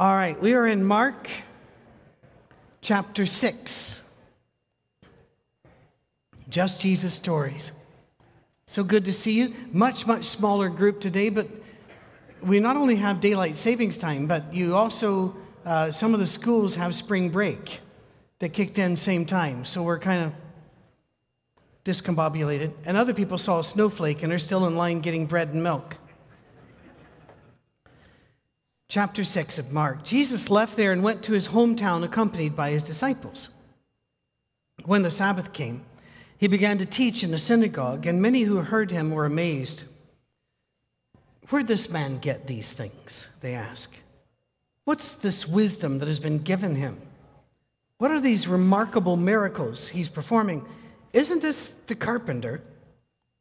All right, we are in Mark chapter 6. Just Jesus stories. So good to see you. Much, much smaller group today, but we not only have daylight savings time, but you also, uh, some of the schools have spring break that kicked in same time. So we're kind of discombobulated. And other people saw a snowflake and they're still in line getting bread and milk chapter 6 of Mark. Jesus left there and went to his hometown accompanied by his disciples. When the Sabbath came, he began to teach in the synagogue, and many who heard him were amazed. Where'd this man get these things? They ask. What's this wisdom that has been given him? What are these remarkable miracles he's performing? Isn't this the carpenter?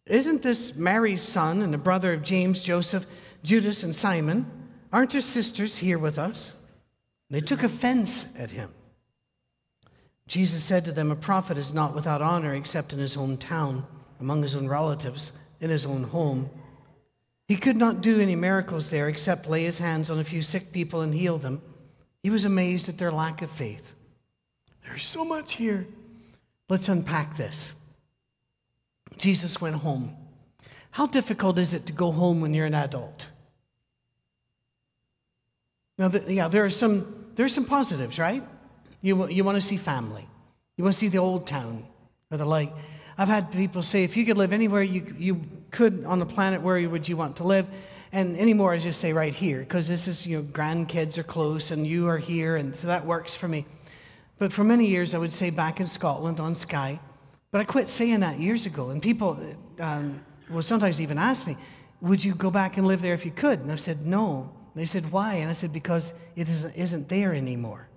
Isn't this Mary's son and the brother of James, Joseph, Judas, and Simon? Aren't your sisters here with us? They took offense at him. Jesus said to them, A prophet is not without honor except in his own town, among his own relatives, in his own home. He could not do any miracles there except lay his hands on a few sick people and heal them. He was amazed at their lack of faith. There's so much here. Let's unpack this. Jesus went home. How difficult is it to go home when you're an adult? Now, the, yeah, there are some there are some positives, right? You you want to see family, you want to see the old town or the like. I've had people say, if you could live anywhere you you could on the planet, where would you want to live? And anymore, I just say right here because this is you know grandkids are close and you are here, and so that works for me. But for many years, I would say back in Scotland on Skye. But I quit saying that years ago, and people um, will sometimes even ask me, "Would you go back and live there if you could?" And I've said no they said, Why? And I said, Because it isn't, isn't there anymore.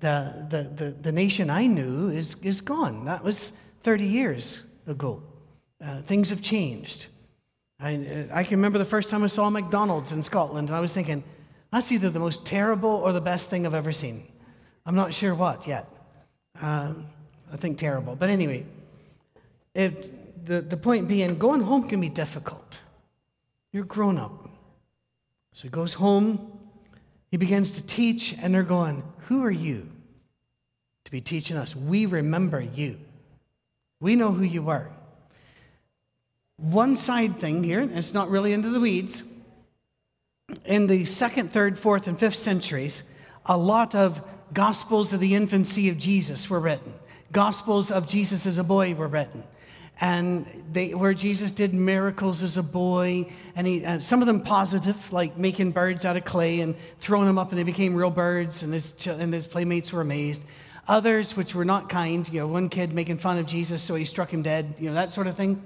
The, the, the, the nation I knew is, is gone. That was 30 years ago. Uh, things have changed. I, uh, I can remember the first time I saw McDonald's in Scotland, and I was thinking, that's either the most terrible or the best thing I've ever seen. I'm not sure what yet. Um, I think terrible. But anyway, it, the, the point being, going home can be difficult. You're grown up. So he goes home, he begins to teach, and they're going, Who are you to be teaching us? We remember you. We know who you are. One side thing here, it's not really into the weeds. In the second, third, fourth, and fifth centuries, a lot of Gospels of the infancy of Jesus were written. Gospels of Jesus as a boy were written and they, where Jesus did miracles as a boy, and he, uh, some of them positive, like making birds out of clay and throwing them up, and they became real birds, and his, and his playmates were amazed. Others, which were not kind, you know, one kid making fun of Jesus, so he struck him dead, you know, that sort of thing.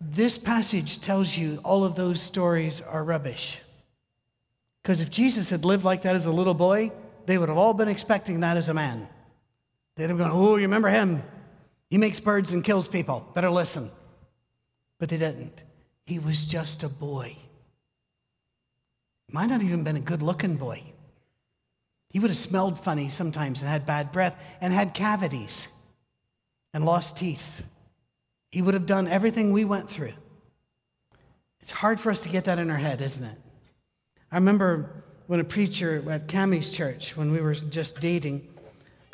This passage tells you all of those stories are rubbish. Because if Jesus had lived like that as a little boy, they would have all been expecting that as a man. They'd have gone, Oh, you remember him? He makes birds and kills people. Better listen. But he didn't. He was just a boy. Might not even been a good looking boy. He would have smelled funny sometimes and had bad breath and had cavities and lost teeth. He would have done everything we went through. It's hard for us to get that in our head, isn't it? I remember when a preacher at Cami's church, when we were just dating,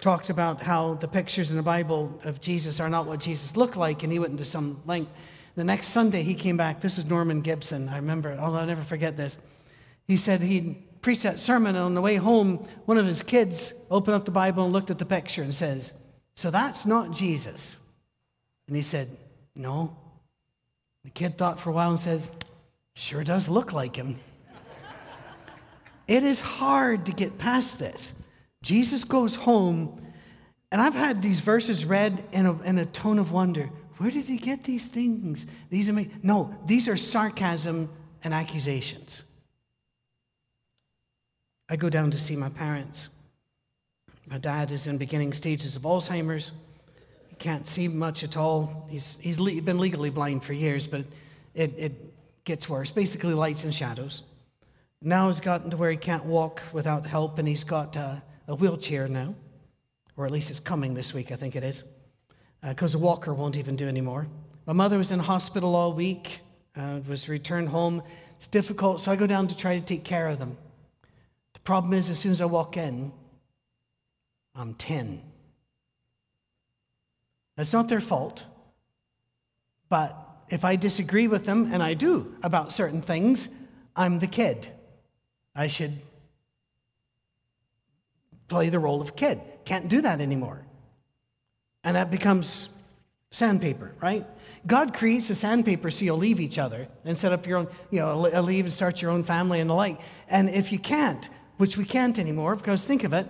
talked about how the pictures in the Bible of Jesus are not what Jesus looked like, and he went into some length. The next Sunday, he came back. This is Norman Gibson. I remember, although I'll never forget this. He said he preached that sermon, and on the way home, one of his kids opened up the Bible and looked at the picture and says, So that's not Jesus. And he said, No. The kid thought for a while and says, Sure does look like him. it is hard to get past this. Jesus goes home, and I've had these verses read in a, in a tone of wonder. Where did he get these things? These are no, these are sarcasm and accusations. I go down to see my parents. My dad is in beginning stages of Alzheimer's. He can't see much at all. He's, he's le- been legally blind for years, but it, it gets worse. Basically, lights and shadows. Now he's gotten to where he can't walk without help, and he's got uh, a wheelchair now, or at least it's coming this week, I think it is, because uh, a walker won't even do anymore. My mother was in hospital all week, uh, was returned home. It's difficult, so I go down to try to take care of them. The problem is, as soon as I walk in, I'm 10. That's not their fault. But if I disagree with them, and I do about certain things, I'm the kid. I should play the role of kid. Can't do that anymore. And that becomes sandpaper, right? God creates a sandpaper so you'll leave each other and set up your own, you know, leave and start your own family and the like. And if you can't, which we can't anymore, because think of it,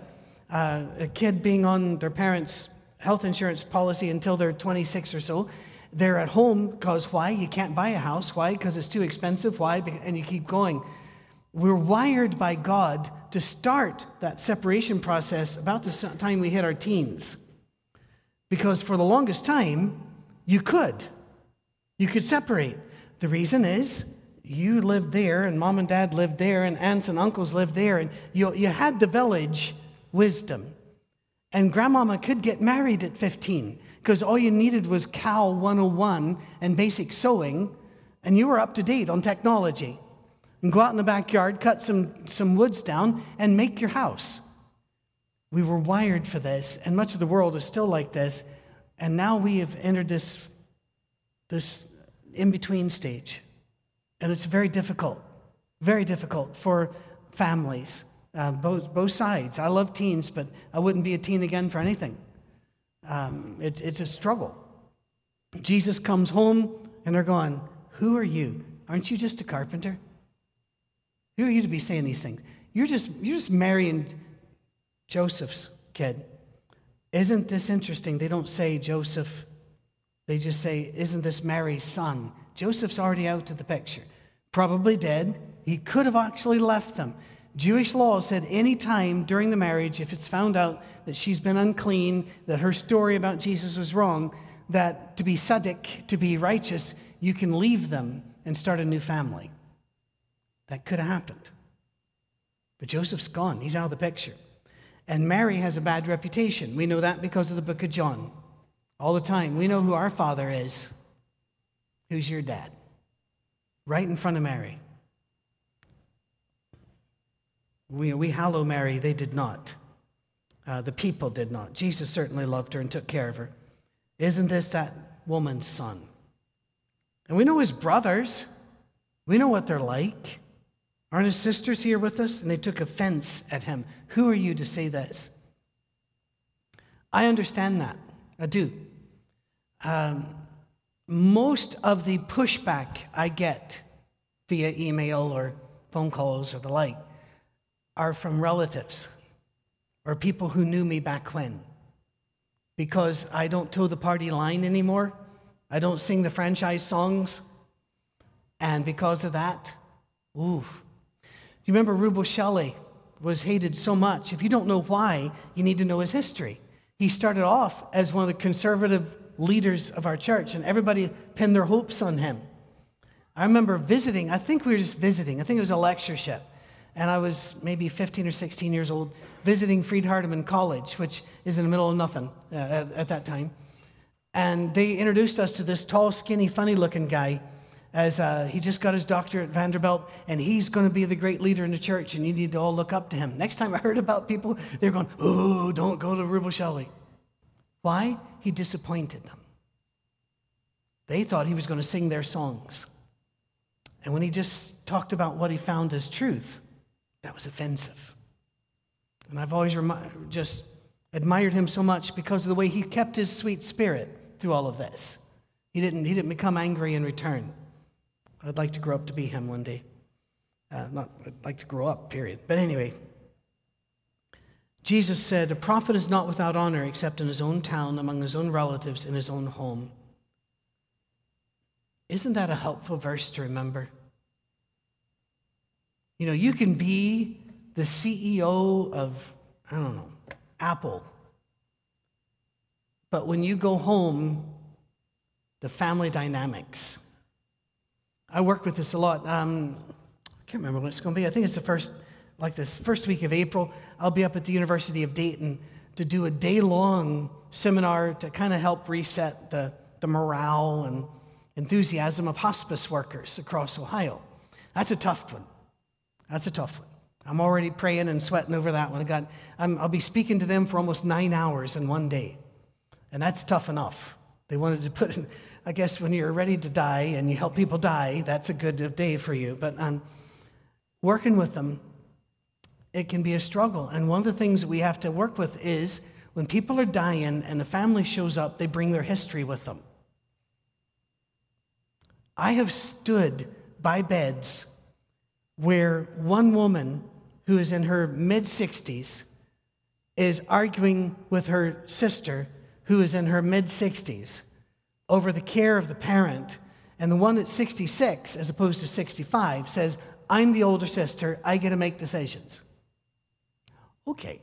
uh, a kid being on their parents' health insurance policy until they're 26 or so, they're at home because why? You can't buy a house. Why? Because it's too expensive. Why? And you keep going. We're wired by God to start that separation process about the time we hit our teens. Because for the longest time, you could. You could separate. The reason is you lived there, and mom and dad lived there, and aunts and uncles lived there, and you, you had the village wisdom. And grandmama could get married at 15 because all you needed was Cal 101 and basic sewing, and you were up to date on technology. And go out in the backyard, cut some, some woods down, and make your house. We were wired for this, and much of the world is still like this. And now we have entered this, this in between stage. And it's very difficult, very difficult for families, uh, both, both sides. I love teens, but I wouldn't be a teen again for anything um, it, it's a struggle. Jesus comes home and they're going, Who are you? Aren't you just a carpenter? Who are you to be saying these things? You're just, you're just marrying Joseph's kid. Isn't this interesting? They don't say Joseph, they just say, Isn't this Mary's son? Joseph's already out of the picture. Probably dead. He could have actually left them. Jewish law said any time during the marriage, if it's found out that she's been unclean, that her story about Jesus was wrong, that to be tzaddik, to be righteous, you can leave them and start a new family. That could have happened. But Joseph's gone, he's out of the picture. And Mary has a bad reputation. We know that because of the book of John. All the time. We know who our father is. Who's your dad? Right in front of Mary. We, we hallow Mary, they did not. Uh, the people did not. Jesus certainly loved her and took care of her. Isn't this that woman's son? And we know his brothers. We know what they're like. Aren't his sisters here with us? And they took offense at him. Who are you to say this? I understand that. I do. Um, most of the pushback I get via email or phone calls or the like are from relatives or people who knew me back when. Because I don't toe the party line anymore. I don't sing the franchise songs. And because of that, ooh. You remember Rubel Shelley was hated so much. If you don't know why, you need to know his history. He started off as one of the conservative leaders of our church, and everybody pinned their hopes on him. I remember visiting, I think we were just visiting, I think it was a lectureship and I was maybe 15 or 16 years old, visiting Freed Hardeman College, which is in the middle of nothing uh, at, at, that time. And they introduced us to this tall, skinny, funny looking guy as uh, he just got his doctorate at Vanderbilt, and he's going to be the great leader in the church, and you need to all look up to him. Next time I heard about people, they were going, Oh, don't go to Rubel Shelley. Why? He disappointed them. They thought he was going to sing their songs. And when he just talked about what he found as truth, that was offensive. And I've always just admired him so much because of the way he kept his sweet spirit through all of this. He didn't, he didn't become angry in return. I'd like to grow up to be him one day. Uh, not, I'd like to grow up, period. But anyway, Jesus said, A prophet is not without honor except in his own town, among his own relatives, in his own home. Isn't that a helpful verse to remember? You know, you can be the CEO of, I don't know, Apple. But when you go home, the family dynamics. I work with this a lot. Um, I can't remember when it's going to be. I think it's the first, like this first week of April. I'll be up at the University of Dayton to do a day long seminar to kind of help reset the, the morale and enthusiasm of hospice workers across Ohio. That's a tough one. That's a tough one. I'm already praying and sweating over that one. God, i will be speaking to them for almost nine hours in one day. And that's tough enough. They wanted to put in, I guess, when you're ready to die and you help people die, that's a good day for you. But um, working with them, it can be a struggle. And one of the things we have to work with is when people are dying and the family shows up, they bring their history with them. I have stood by beds where one woman who is in her mid 60s is arguing with her sister who is in her mid 60s over the care of the parent. And the one at 66, as opposed to 65, says, I'm the older sister, I get to make decisions. Okay.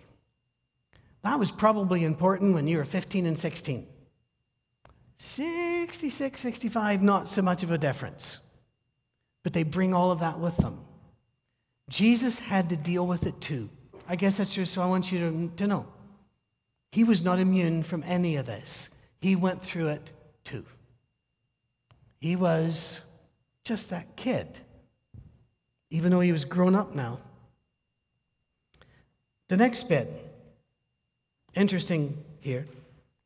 That was probably important when you were 15 and 16. 66, 65, not so much of a difference. But they bring all of that with them. Jesus had to deal with it too. I guess that's just so I want you to, to know. He was not immune from any of this. He went through it too. He was just that kid, even though he was grown up now. The next bit, interesting here,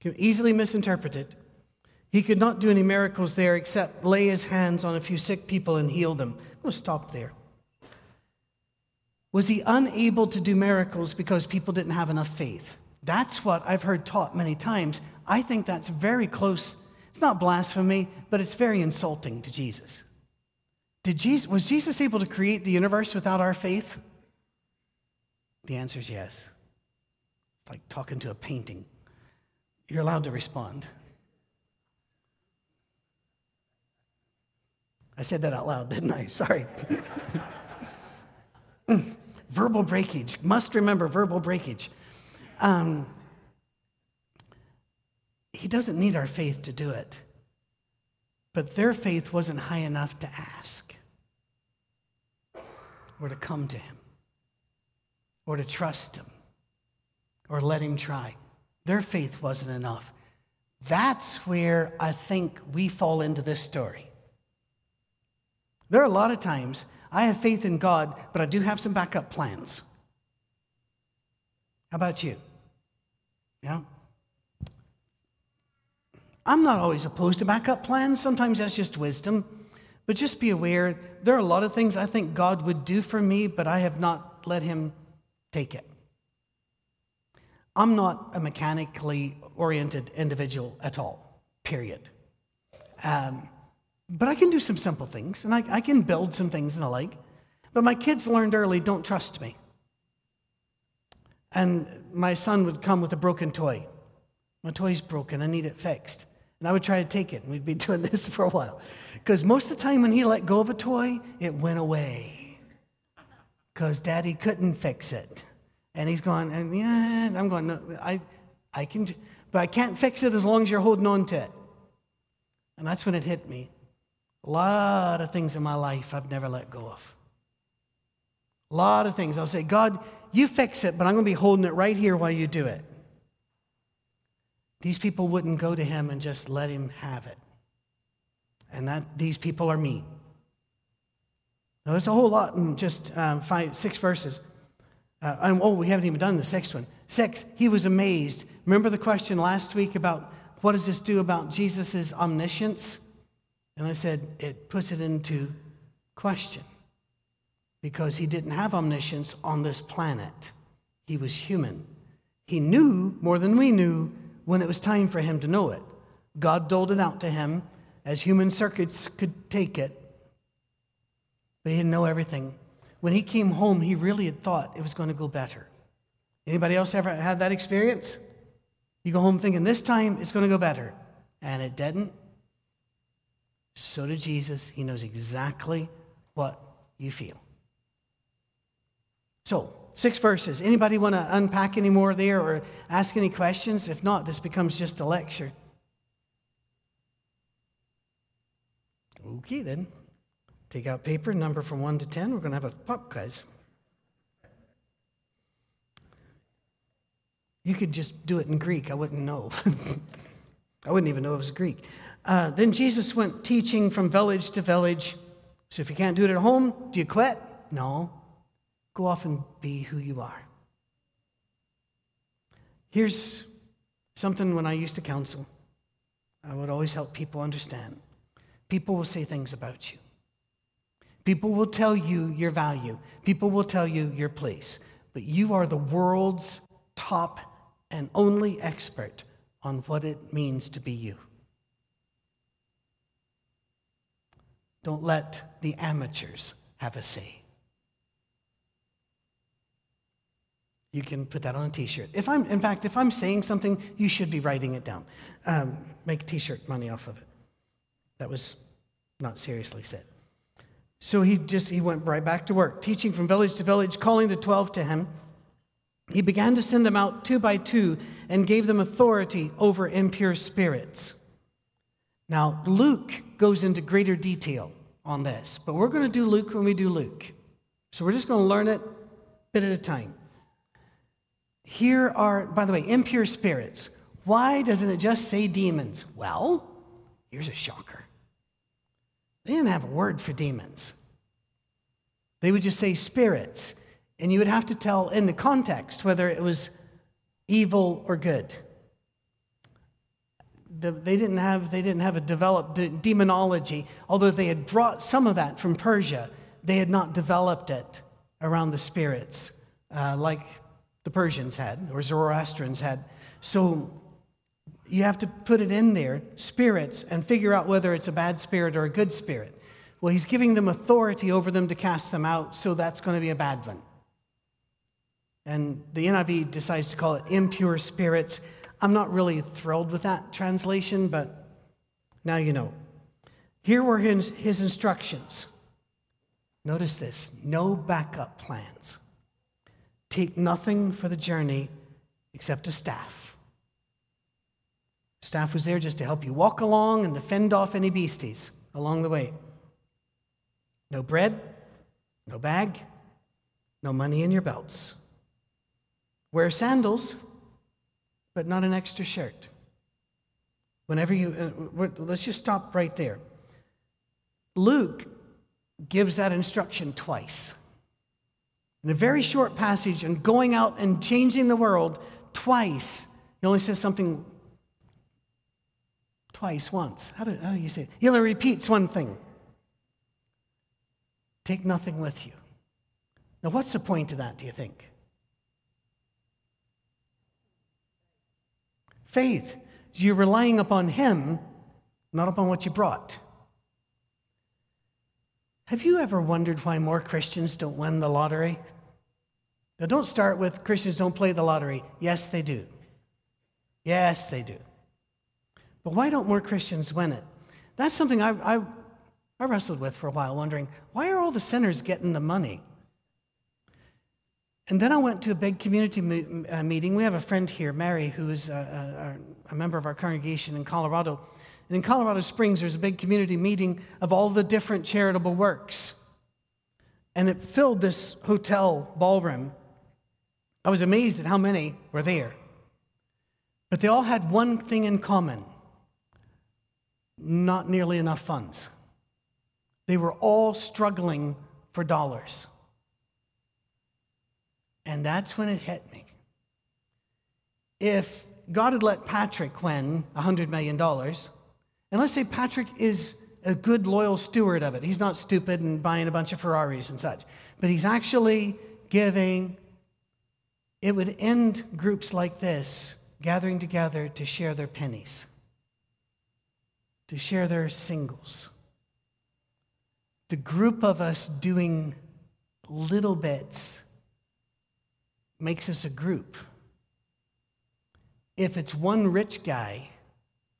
can easily misinterpreted. He could not do any miracles there except lay his hands on a few sick people and heal them. We'll stop there. Was he unable to do miracles because people didn't have enough faith? That's what I've heard taught many times. I think that's very close. It's not blasphemy, but it's very insulting to Jesus. Did Jesus was Jesus able to create the universe without our faith? The answer is yes. It's like talking to a painting. You're allowed to respond. I said that out loud, didn't I? Sorry. verbal breakage. Must remember verbal breakage. Um, he doesn't need our faith to do it. But their faith wasn't high enough to ask or to come to him or to trust him or let him try. Their faith wasn't enough. That's where I think we fall into this story. There are a lot of times I have faith in God, but I do have some backup plans. How about you? Yeah? I'm not always opposed to backup plans. Sometimes that's just wisdom. But just be aware there are a lot of things I think God would do for me, but I have not let Him take it. I'm not a mechanically oriented individual at all, period. Um, but I can do some simple things, and I, I can build some things and the like. But my kids learned early don't trust me. And my son would come with a broken toy. My toy's broken, I need it fixed. And I would try to take it, and we'd be doing this for a while. Because most of the time when he let go of a toy, it went away. Because daddy couldn't fix it. And he's going, and yeah, I'm going, no, I, I can, but I can't fix it as long as you're holding on to it. And that's when it hit me. A lot of things in my life I've never let go of. A lot of things. I'll say, God, you fix it, but I'm going to be holding it right here while you do it. These people wouldn't go to him and just let him have it. And that these people are me. Now, there's a whole lot in just um, five, six verses. Uh, and, oh, we haven't even done the sixth one. Six, he was amazed. Remember the question last week about what does this do about Jesus' omniscience? And I said, it puts it into question because he didn't have omniscience on this planet. He was human. He knew more than we knew when it was time for him to know it. God doled it out to him as human circuits could take it, but he didn't know everything. When he came home, he really had thought it was going to go better. Anybody else ever had that experience? You go home thinking this time it's going to go better, and it didn't. So did Jesus. He knows exactly what you feel. So, six verses. Anybody want to unpack any more there or ask any questions? If not, this becomes just a lecture. Okay, then. Take out paper, number from 1 to 10. We're going to have a pop quiz. You could just do it in Greek. I wouldn't know. I wouldn't even know it was Greek. Uh, then Jesus went teaching from village to village, So if you can't do it at home, do you quit? No. Go off and be who you are. Here's something when I used to counsel, I would always help people understand. People will say things about you. People will tell you your value. People will tell you your place. But you are the world's top and only expert on what it means to be you. Don't let the amateurs have a say. You can put that on a t-shirt. If I'm, in fact, if I'm saying something, you should be writing it down. Um, make t-shirt money off of it. That was not seriously said. So he just he went right back to work, teaching from village to village, calling the twelve to him. He began to send them out two by two and gave them authority over impure spirits. Now, Luke goes into greater detail on this, but we're going to do Luke when we do Luke. So we're just going to learn it bit at a time. Here are, by the way, impure spirits. Why doesn't it just say demons? Well, here's a shocker. They didn't have a word for demons. They would just say spirits, and you would have to tell in the context whether it was evil or good. The, they, didn't have, they didn't have a developed demonology, although they had brought some of that from Persia, they had not developed it around the spirits uh, like the Persians had or Zoroastrians had. So you have to put it in there, spirits, and figure out whether it's a bad spirit or a good spirit. Well, he's giving them authority over them to cast them out, so that's going to be a bad one. And the NIV decides to call it impure spirits. I'm not really thrilled with that translation, but now you know. Here were his, his instructions. Notice this no backup plans. Take nothing for the journey except a staff. Staff was there just to help you walk along and to fend off any beasties along the way. No bread, no bag, no money in your belts. Wear sandals, but not an extra shirt. Whenever you, uh, let's just stop right there. Luke gives that instruction twice. In a very short passage on going out and changing the world, twice, he only says something twice, once. How do, how do you say it? He only repeats one thing take nothing with you. Now, what's the point of that, do you think? Faith. You're relying upon Him, not upon what you brought. Have you ever wondered why more Christians don't win the lottery? Now, don't start with Christians don't play the lottery. Yes, they do. Yes, they do. But why don't more Christians win it? That's something I, I, I wrestled with for a while, wondering why are all the sinners getting the money? And then I went to a big community uh, meeting. We have a friend here, Mary, who is a, a, a member of our congregation in Colorado. And in Colorado Springs, there's a big community meeting of all the different charitable works. And it filled this hotel ballroom. I was amazed at how many were there. But they all had one thing in common not nearly enough funds. They were all struggling for dollars. And that's when it hit me. If God had let Patrick win $100 million, and let's say Patrick is a good, loyal steward of it. He's not stupid and buying a bunch of Ferraris and such, but he's actually giving. It would end groups like this gathering together to share their pennies, to share their singles. The group of us doing little bits makes us a group. If it's one rich guy,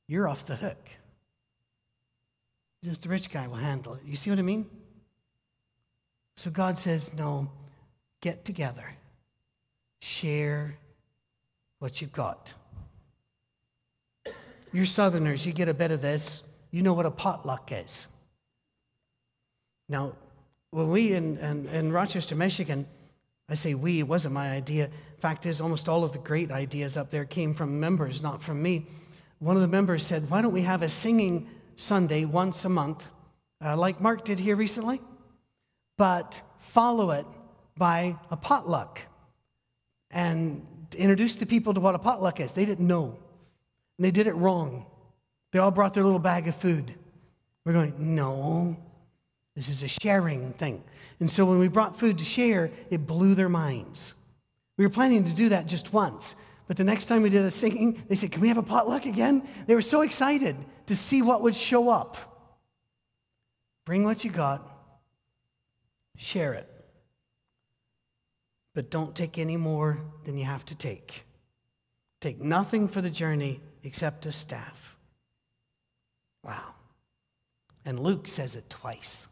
you're off the hook. Just the rich guy will handle it. You see what I mean? So God says, no, get together, share what you've got. You're Southerners, you get a bit of this. You know what a potluck is. Now, when we in, in, in Rochester, Michigan, I say we, it wasn't my idea. Fact is, almost all of the great ideas up there came from members, not from me. One of the members said, Why don't we have a singing Sunday once a month uh, like Mark did here recently, but follow it by a potluck and introduce the people to what a potluck is. They didn't know. And they did it wrong. They all brought their little bag of food. We're going, no, this is a sharing thing. And so when we brought food to share, it blew their minds. We were planning to do that just once. But the next time we did a singing, they said, Can we have a potluck again? They were so excited to see what would show up. Bring what you got, share it. But don't take any more than you have to take. Take nothing for the journey except a staff. Wow. And Luke says it twice.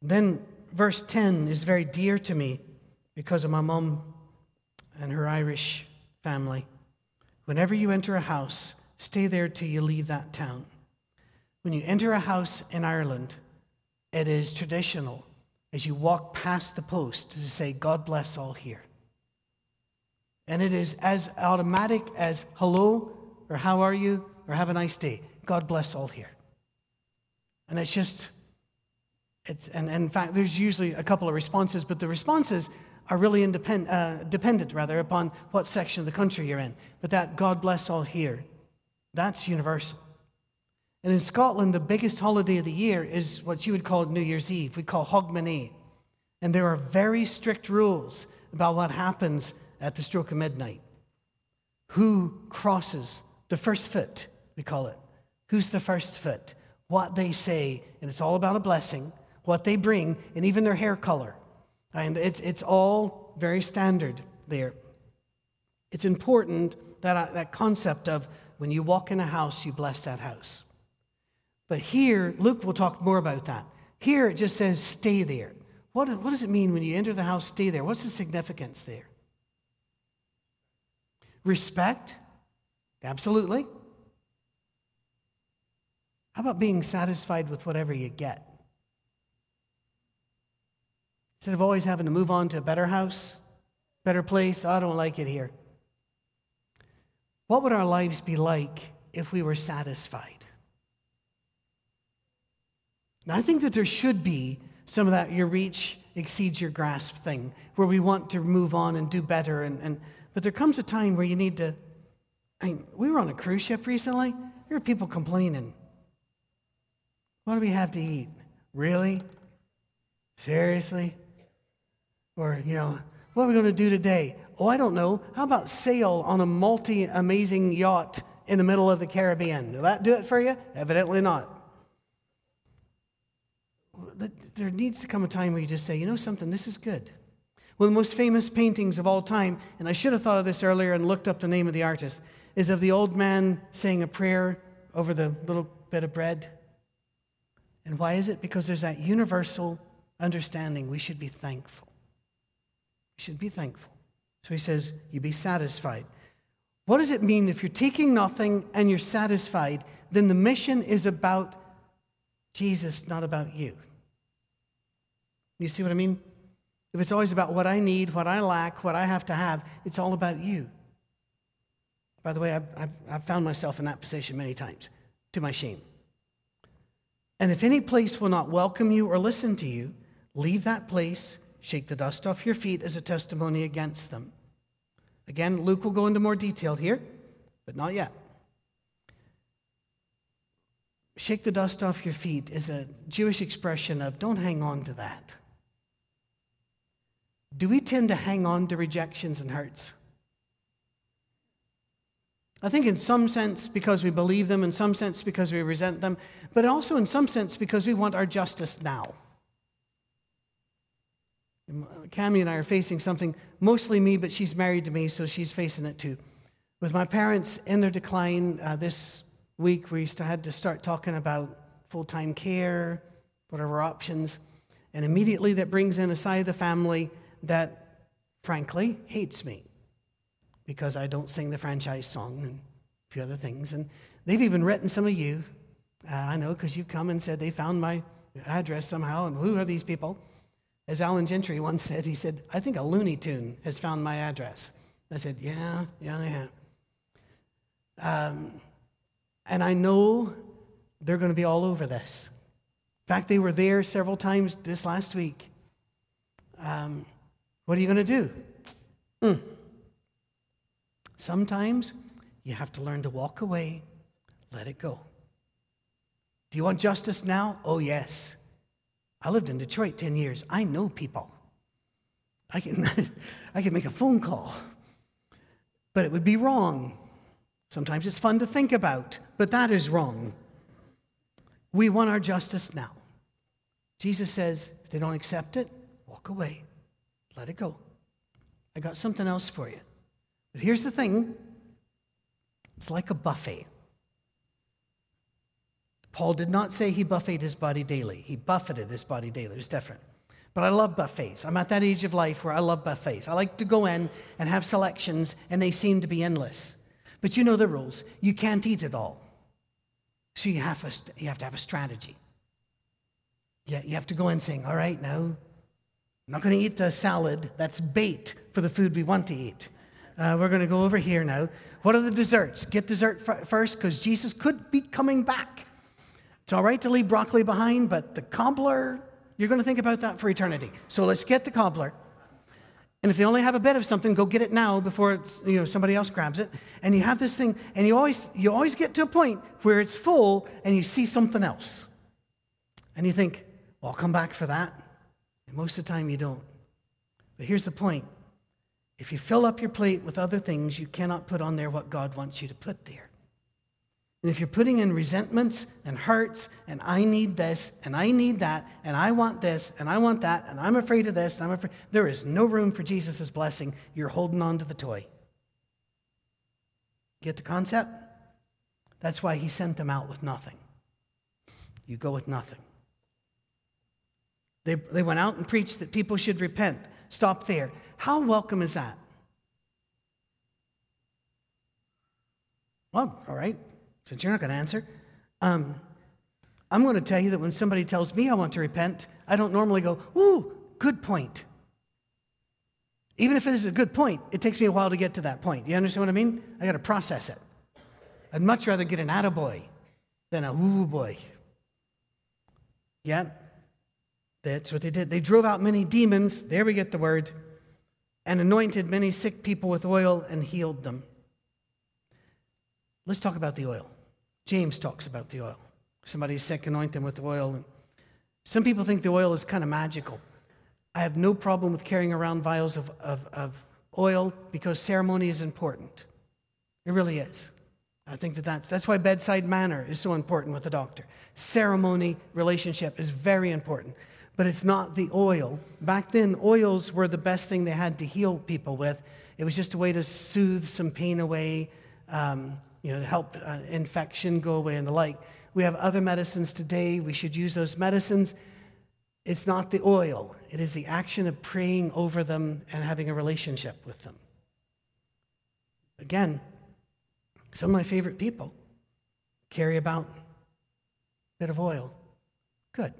Then verse 10 is very dear to me because of my mom and her Irish family. Whenever you enter a house, stay there till you leave that town. When you enter a house in Ireland, it is traditional as you walk past the post to say, God bless all here. And it is as automatic as hello or how are you or have a nice day. God bless all here. And it's just, it's, and, and in fact, there's usually a couple of responses, but the responses are really independent, uh, dependent rather upon what section of the country you're in. But that God bless all here, that's universal. And in Scotland, the biggest holiday of the year is what you would call New Year's Eve. We call Hogmanay. And there are very strict rules about what happens at the stroke of midnight. Who crosses the first foot, we call it. Who's the first foot? What they say, and it's all about a blessing, what they bring, and even their hair color. And it's, it's all very standard there. It's important that, uh, that concept of when you walk in a house, you bless that house. But here, Luke will talk more about that. Here it just says, stay there. What, what does it mean when you enter the house, stay there? What's the significance there? Respect? Absolutely. How about being satisfied with whatever you get? Instead of always having to move on to a better house, better place, oh, I don't like it here. What would our lives be like if we were satisfied? Now, I think that there should be some of that your reach exceeds your grasp thing, where we want to move on and do better. And, and, but there comes a time where you need to. I mean, we were on a cruise ship recently. There were people complaining. What do we have to eat? Really? Seriously? Or, you know, what are we going to do today? Oh, I don't know. How about sail on a multi amazing yacht in the middle of the Caribbean? Will that do it for you? Evidently not. There needs to come a time where you just say, you know something, this is good. One of the most famous paintings of all time, and I should have thought of this earlier and looked up the name of the artist, is of the old man saying a prayer over the little bit of bread. And why is it? Because there's that universal understanding we should be thankful. You should be thankful. So he says, You be satisfied. What does it mean if you're taking nothing and you're satisfied? Then the mission is about Jesus, not about you. You see what I mean? If it's always about what I need, what I lack, what I have to have, it's all about you. By the way, I've, I've, I've found myself in that position many times, to my shame. And if any place will not welcome you or listen to you, leave that place Shake the dust off your feet as a testimony against them. Again, Luke will go into more detail here, but not yet. Shake the dust off your feet is a Jewish expression of don't hang on to that. Do we tend to hang on to rejections and hurts? I think, in some sense, because we believe them, in some sense, because we resent them, but also in some sense, because we want our justice now. Cami and I are facing something, mostly me, but she's married to me, so she's facing it too. With my parents in their decline uh, this week, we had to start talking about full time care, whatever options. And immediately that brings in a side of the family that, frankly, hates me because I don't sing the franchise song and a few other things. And they've even written some of you. Uh, I know because you've come and said they found my address somehow, and who are these people? As Alan Gentry once said, he said, I think a Looney Tune has found my address. I said, Yeah, yeah, have. Um, and I know they're going to be all over this. In fact, they were there several times this last week. Um, what are you going to do? Mm. Sometimes you have to learn to walk away, let it go. Do you want justice now? Oh, yes. I lived in Detroit 10 years. I know people. I can, I can make a phone call, but it would be wrong. Sometimes it's fun to think about, but that is wrong. We want our justice now. Jesus says, if they don't accept it, walk away, let it go. I got something else for you. But here's the thing it's like a buffet. Paul did not say he buffeted his body daily, he buffeted his body daily. It was different. But I love buffets. I'm at that age of life where I love buffets. I like to go in and have selections, and they seem to be endless. But you know the rules. You can't eat it all. So you have, a, you have to have a strategy. Yeah, you have to go in saying, all right, now, I'm not going to eat the salad. That's bait for the food we want to eat. Uh, we're going to go over here now. What are the desserts? Get dessert f- first because Jesus could be coming back. It's all right to leave broccoli behind, but the cobbler, you're going to think about that for eternity. So let's get the cobbler. And if they only have a bit of something, go get it now before you know, somebody else grabs it. And you have this thing, and you always, you always get to a point where it's full and you see something else. And you think, well, I'll come back for that. And most of the time you don't. But here's the point if you fill up your plate with other things, you cannot put on there what God wants you to put there. And if you're putting in resentments and hurts, and I need this, and I need that, and I want this, and I want that, and I'm afraid of this, and I'm afraid, there is no room for Jesus' blessing. You're holding on to the toy. Get the concept? That's why he sent them out with nothing. You go with nothing. They, they went out and preached that people should repent. Stop there. How welcome is that? Well, all right, since you're not going to answer, um, I'm going to tell you that when somebody tells me I want to repent, I don't normally go, ooh, good point. Even if it is a good point, it takes me a while to get to that point. You understand what I mean? I got to process it. I'd much rather get an attaboy than a ooh boy. Yeah, that's what they did. They drove out many demons. There we get the word and anointed many sick people with oil and healed them. Let's talk about the oil. James talks about the oil. Somebody's sick, anoint them with oil. Some people think the oil is kind of magical. I have no problem with carrying around vials of, of, of oil because ceremony is important. It really is. I think that that's, that's why bedside manner is so important with the doctor. Ceremony relationship is very important but it's not the oil. Back then, oils were the best thing they had to heal people with. It was just a way to soothe some pain away, um, you know, to help uh, infection go away and the like. We have other medicines today. We should use those medicines. It's not the oil, it is the action of praying over them and having a relationship with them. Again, some of my favorite people carry about a bit of oil. Good.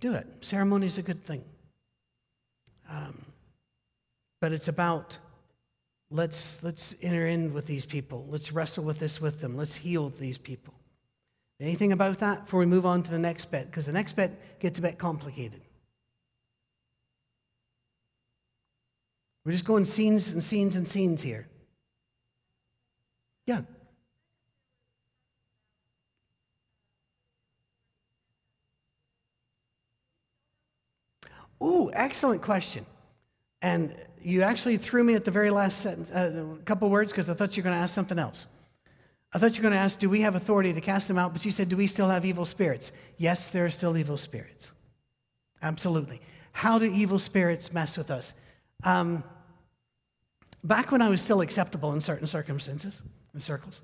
Do it. Ceremony is a good thing. Um, but it's about let's, let's enter in with these people. Let's wrestle with this with them. Let's heal these people. Anything about that before we move on to the next bit? Because the next bit gets a bit complicated. We're just going scenes and scenes and scenes here. Yeah. Ooh, excellent question. And you actually threw me at the very last sentence, uh, a couple words, because I thought you were going to ask something else. I thought you were going to ask, do we have authority to cast them out? But you said, do we still have evil spirits? Yes, there are still evil spirits. Absolutely. How do evil spirits mess with us? Um, back when I was still acceptable in certain circumstances and circles,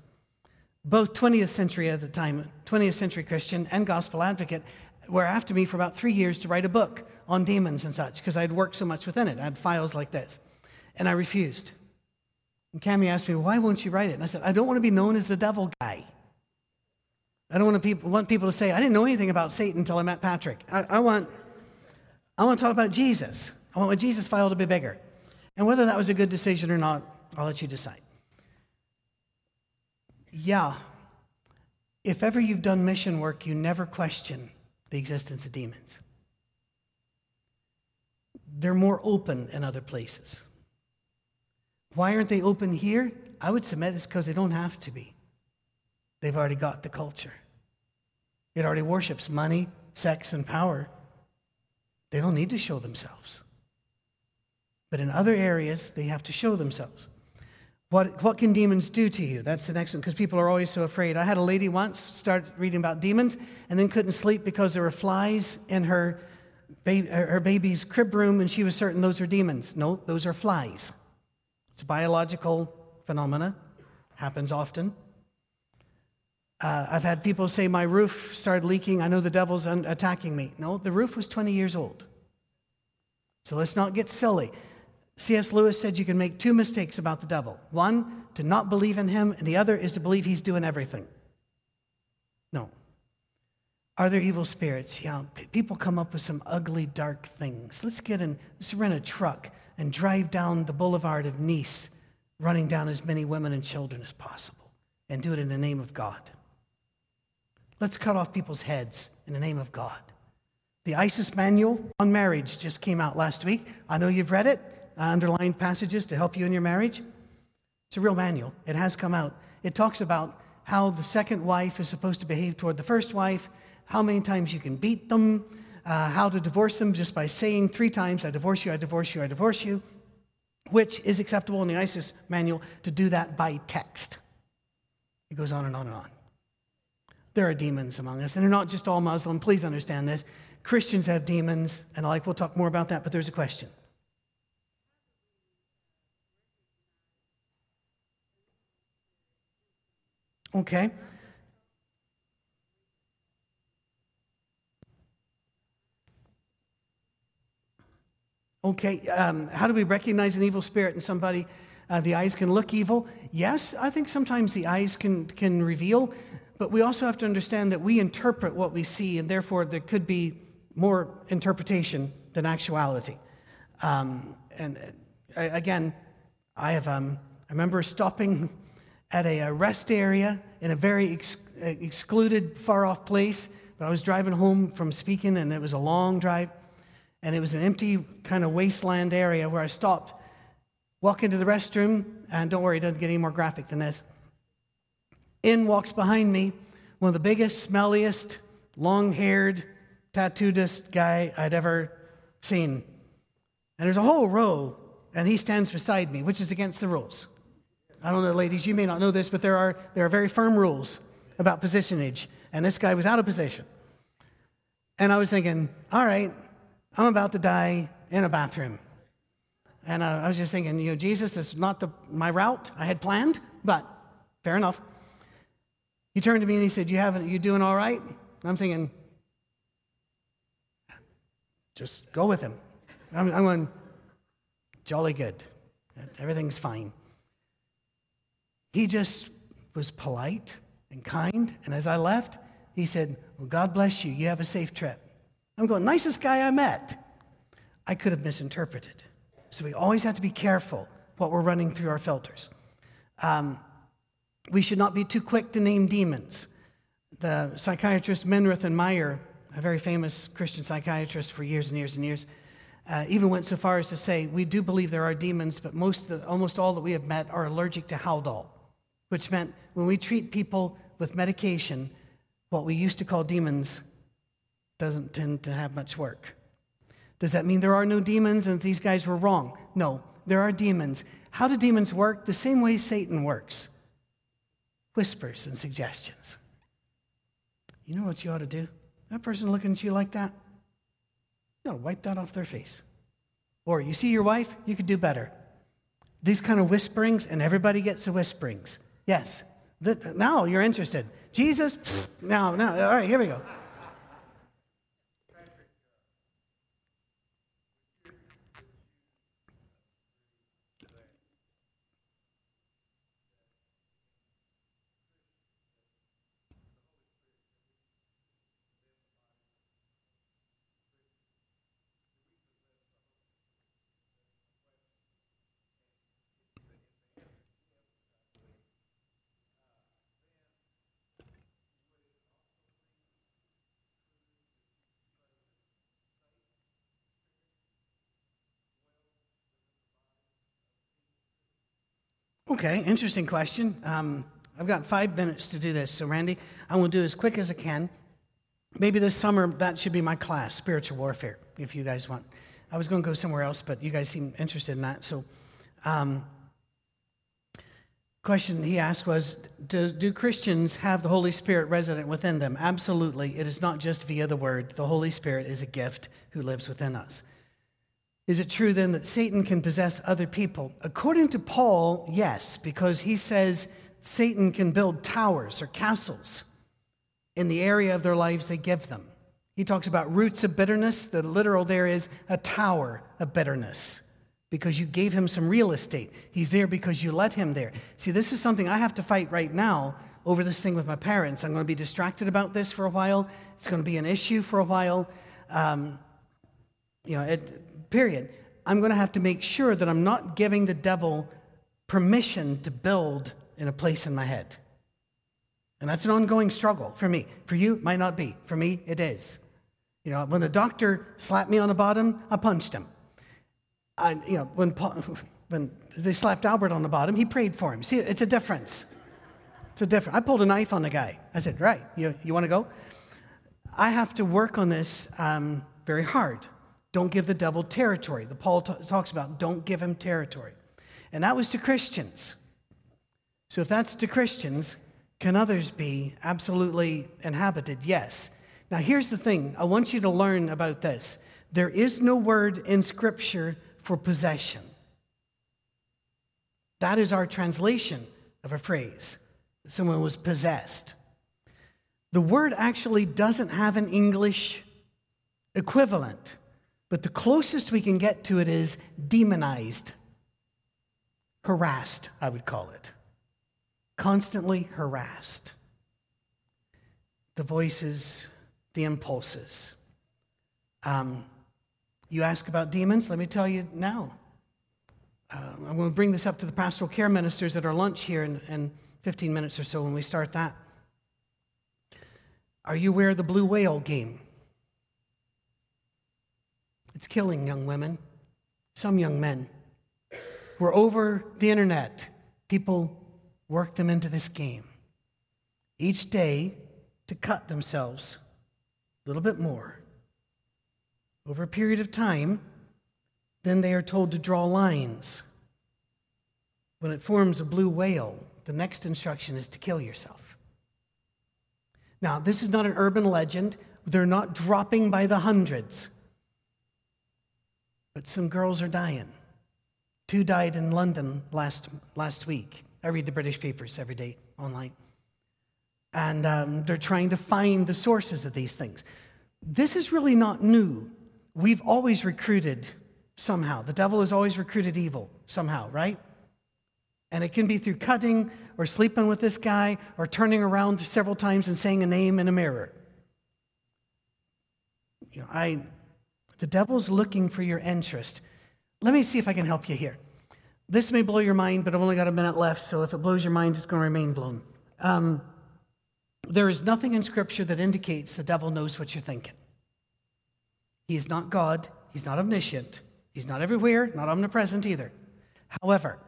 both 20th century at the time, 20th century Christian and gospel advocate, were after me for about three years to write a book on demons and such because I'd worked so much within it. I had files like this. And I refused. And Cami asked me, why won't you write it? And I said, I don't want to be known as the devil guy. I don't want, to people, want people to say, I didn't know anything about Satan until I met Patrick. I, I, want, I want to talk about Jesus. I want my Jesus file to be bigger. And whether that was a good decision or not, I'll let you decide. Yeah, if ever you've done mission work, you never question the existence of demons. They're more open in other places. Why aren't they open here? I would submit it's because they don't have to be. They've already got the culture. It already worships money, sex, and power. They don't need to show themselves. But in other areas, they have to show themselves. What, what can demons do to you? That's the next one, because people are always so afraid. I had a lady once start reading about demons and then couldn't sleep because there were flies in her, ba- her baby's crib room, and she was certain those were demons. No, those are flies. It's a biological phenomena, happens often. Uh, I've had people say my roof started leaking. I know the devil's un- attacking me. No, the roof was 20 years old. So let's not get silly. C.S. Lewis said you can make two mistakes about the devil one, to not believe in him, and the other is to believe he's doing everything. No. Are there evil spirits? Yeah. People come up with some ugly, dark things. Let's get in, let's rent a truck and drive down the boulevard of Nice, running down as many women and children as possible, and do it in the name of God. Let's cut off people's heads in the name of God. The ISIS manual on marriage just came out last week. I know you've read it. I underlined passages to help you in your marriage. It's a real manual. It has come out. It talks about how the second wife is supposed to behave toward the first wife, how many times you can beat them, uh, how to divorce them just by saying three times, I divorce you, I divorce you, I divorce you, which is acceptable in the ISIS manual to do that by text. It goes on and on and on. There are demons among us, and they're not just all Muslim. Please understand this. Christians have demons, and I like we'll talk more about that, but there's a question. Okay? Okay, um, how do we recognize an evil spirit in somebody? Uh, the eyes can look evil. Yes, I think sometimes the eyes can, can reveal, but we also have to understand that we interpret what we see, and therefore there could be more interpretation than actuality. Um, and uh, again, I have um, I remember stopping at a rest area in a very ex- uh, excluded, far off place. But I was driving home from speaking, and it was a long drive, and it was an empty kind of wasteland area where I stopped. Walk into the restroom, and don't worry, it doesn't get any more graphic than this. In walks behind me one of the biggest, smelliest, long haired, tattooedest guy I'd ever seen. And there's a whole row, and he stands beside me, which is against the rules. I don't know, ladies, you may not know this, but there are, there are very firm rules about positionage. And this guy was out of position. And I was thinking, all right, I'm about to die in a bathroom. And uh, I was just thinking, you know, Jesus, this is not the, my route I had planned, but fair enough. He turned to me and he said, You haven't, you doing all right? And I'm thinking, just go with him. I'm, I'm going, jolly good. Everything's fine. He just was polite and kind. And as I left, he said, Well, God bless you. You have a safe trip. I'm going, nicest guy I met. I could have misinterpreted. So we always have to be careful what we're running through our filters. Um, we should not be too quick to name demons. The psychiatrist Minirth and Meier, a very famous Christian psychiatrist for years and years and years, uh, even went so far as to say, We do believe there are demons, but most the, almost all that we have met are allergic to Haldol, which meant when we treat people with medication, what we used to call demons doesn't tend to have much work. Does that mean there are no demons and these guys were wrong? No, there are demons. How do demons work? The same way Satan works whispers and suggestions. You know what you ought to do? That person looking at you like that, you ought to wipe that off their face. Or you see your wife, you could do better. These kind of whisperings, and everybody gets the whisperings. Yes. Now you're interested. Jesus, now, now, all right, here we go. Okay, interesting question. Um, I've got five minutes to do this. So, Randy, going to do as quick as I can. Maybe this summer, that should be my class, spiritual warfare, if you guys want. I was going to go somewhere else, but you guys seem interested in that. So, um, question he asked was do, do, Christians have the Holy Spirit resident within them? Absolutely. It is not just via the word, the Holy Spirit is a gift who lives within us. Is it true then that Satan can possess other people? According to Paul, yes, because he says Satan can build towers or castles in the area of their lives they give them. He talks about roots of bitterness. The literal there is a tower of bitterness because you gave him some real estate. He's there because you let him there. See, this is something I have to fight right now over this thing with my parents. I'm going to be distracted about this for a while. It's going to be an issue for a while. Um, you know, it, period. I'm going to have to make sure that I'm not giving the devil permission to build in a place in my head. And that's an ongoing struggle for me. For you, it might not be. For me, it is. You know, when the doctor slapped me on the bottom, I punched him. I, you know, when, when they slapped Albert on the bottom, he prayed for him. See, it's a difference. It's a difference. I pulled a knife on the guy. I said, right, you, you want to go? I have to work on this um, very hard. Don't give the devil territory. The Paul t- talks about don't give him territory. And that was to Christians. So if that's to Christians, can others be absolutely inhabited? Yes. Now, here's the thing I want you to learn about this. There is no word in Scripture for possession. That is our translation of a phrase. Someone was possessed. The word actually doesn't have an English equivalent, but the closest we can get to it is demonized, harassed, I would call it constantly harassed. The voices, the impulses. Um, you ask about demons, let me tell you now. Uh, I'm going to bring this up to the pastoral care ministers at our lunch here in, in 15 minutes or so when we start that. Are you aware of the blue whale game? It's killing young women, some young men. We're over the internet. People work them into this game each day to cut themselves a little bit more. Over a period of time, then they are told to draw lines. When it forms a blue whale, the next instruction is to kill yourself. Now, this is not an urban legend. They're not dropping by the hundreds. But some girls are dying. Two died in London last, last week. I read the British papers every day online. And um, they're trying to find the sources of these things. This is really not new. We've always recruited somehow. The devil has always recruited evil somehow, right? And it can be through cutting or sleeping with this guy or turning around several times and saying a name in a mirror. You know, I, the devil's looking for your interest. Let me see if I can help you here. This may blow your mind, but I've only got a minute left, so if it blows your mind, it's going to remain blown. Um, there is nothing in Scripture that indicates the devil knows what you're thinking. He is not God, he's not omniscient, he's not everywhere, not omnipresent either. However,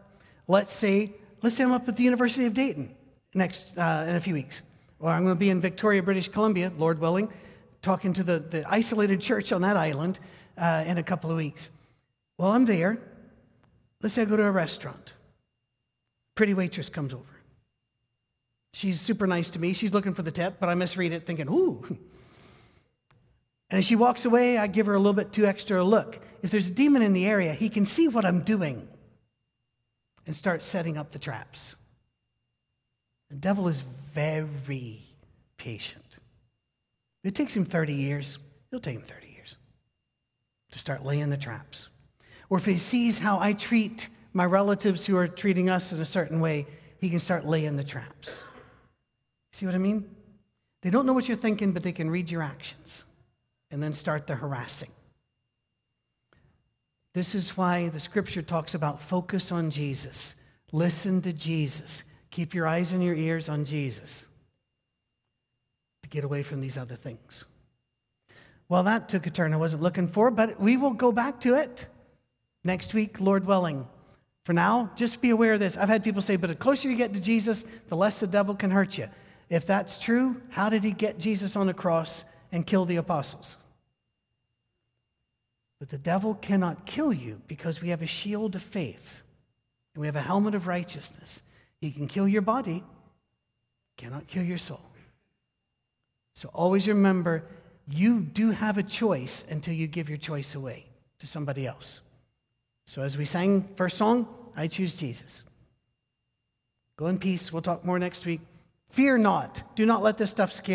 let's say, let's say I'm up at the University of Dayton next uh, in a few weeks, or I'm going to be in Victoria, British Columbia, Lord willing, talking to the, the isolated church on that island uh, in a couple of weeks. Well, I'm there. Let's say I go to a restaurant. Pretty waitress comes over. She's super nice to me. She's looking for the tip, but I misread it thinking, ooh. And as she walks away, I give her a little bit too extra a look. If there's a demon in the area, he can see what I'm doing and start setting up the traps. The devil is very patient. It takes him 30 years, it'll take him 30 years to start laying the traps or if he sees how I treat my relatives who are treating us in a certain way, he can start laying the traps. See what I mean? They don't know what you're thinking, but they can read your actions and then start the harassing. This is why the scripture talks about focus on Jesus. Listen to Jesus. Keep your eyes and your ears on Jesus get away from these other things. Well, that took a turn I wasn't looking for, but we will go back to it. Next week, Lord willing, For now, just be aware of this. I've had people say, but the closer you get to Jesus, the less the devil can hurt you. If that's true, how did he get Jesus on the cross and kill the apostles? But the devil cannot kill you because we have a shield of faith and we have a helmet of righteousness. He can kill your body, cannot kill your soul. So always remember you do have a choice until you give your choice away to somebody else. So as we sang first song, I choose Jesus. Go in peace. We'll talk more next week. Fear not. Do not let this stuff scare